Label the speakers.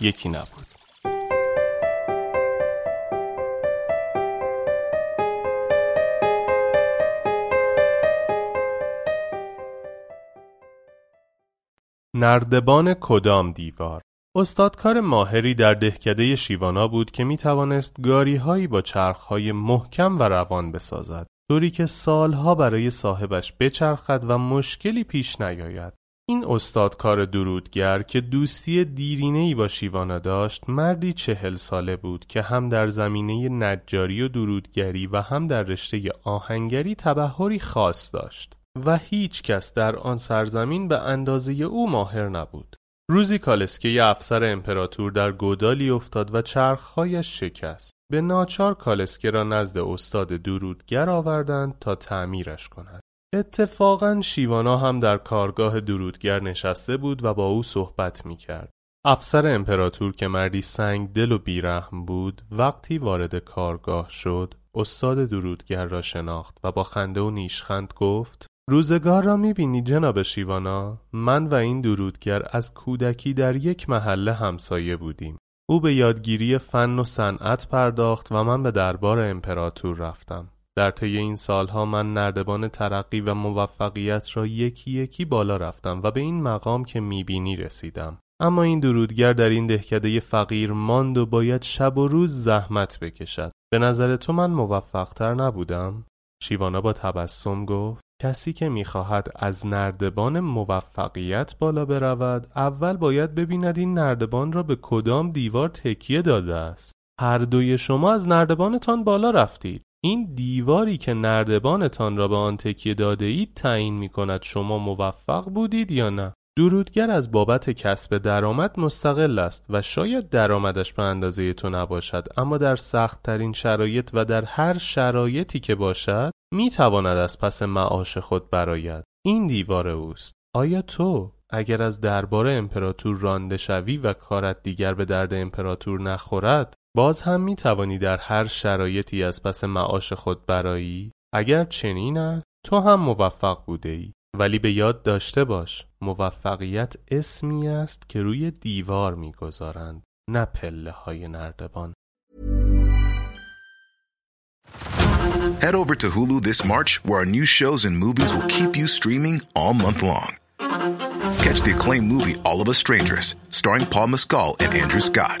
Speaker 1: یکی نبود. نردبان کدام دیوار؟ استادکار ماهری در دهکده شیوانا بود که می توانست گاری هایی با چرخ های محکم و روان بسازد طوری که سالها برای صاحبش بچرخد و مشکلی پیش نیاید. این استادکار درودگر که دوستی دیرینه‌ای با شیوانا داشت مردی چهل ساله بود که هم در زمینه نجاری و درودگری و هم در رشته آهنگری تبهری خاص داشت و هیچ کس در آن سرزمین به اندازه او ماهر نبود. روزی کالسکه افسر امپراتور در گودالی افتاد و چرخهایش شکست. به ناچار کالسکه را نزد استاد درودگر آوردند تا تعمیرش کند اتفاقا شیوانا هم در کارگاه درودگر نشسته بود و با او صحبت می کرد. افسر امپراتور که مردی سنگ دل و بیرحم بود وقتی وارد کارگاه شد استاد درودگر را شناخت و با خنده و نیشخند گفت روزگار را می‌بینی جناب شیوانا من و این درودگر از کودکی در یک محله همسایه بودیم او به یادگیری فن و صنعت پرداخت و من به دربار امپراتور رفتم در طی این سالها من نردبان ترقی و موفقیت را یکی یکی بالا رفتم و به این مقام که می‌بینی رسیدم. اما این درودگر در این دهکده فقیر ماند و باید شب و روز زحمت بکشد. به نظر تو من موفقتر نبودم؟ شیوانا با تبسم گفت کسی که می‌خواهد از نردبان موفقیت بالا برود اول باید ببیند این نردبان را به کدام دیوار تکیه داده است. هر دوی شما از نردبانتان بالا رفتید. این دیواری که نردبانتان را به آن تکیه داده اید تعیین می کند شما موفق بودید یا نه. درودگر از بابت کسب درآمد مستقل است و شاید درآمدش به اندازه تو نباشد اما در سخت ترین شرایط و در هر شرایطی که باشد می تواند از پس معاش خود براید این دیوار اوست. آیا تو اگر از دربار امپراتور رانده شوی و کارت دیگر به درد امپراتور نخورد باز هم می توانی در هر شرایطی از پس معاش خود برایی اگر چنین است تو هم موفق بوده ای ولی به یاد داشته باش موفقیت اسمی است که روی دیوار می‌گذارند نه پله های نردبان
Speaker 2: Head over to Hulu this March, where our new shows and movies will keep you streaming all month long. Catch the acclaimed movie All of Us Strangers, starring Paul Mescal and Andrew Scott.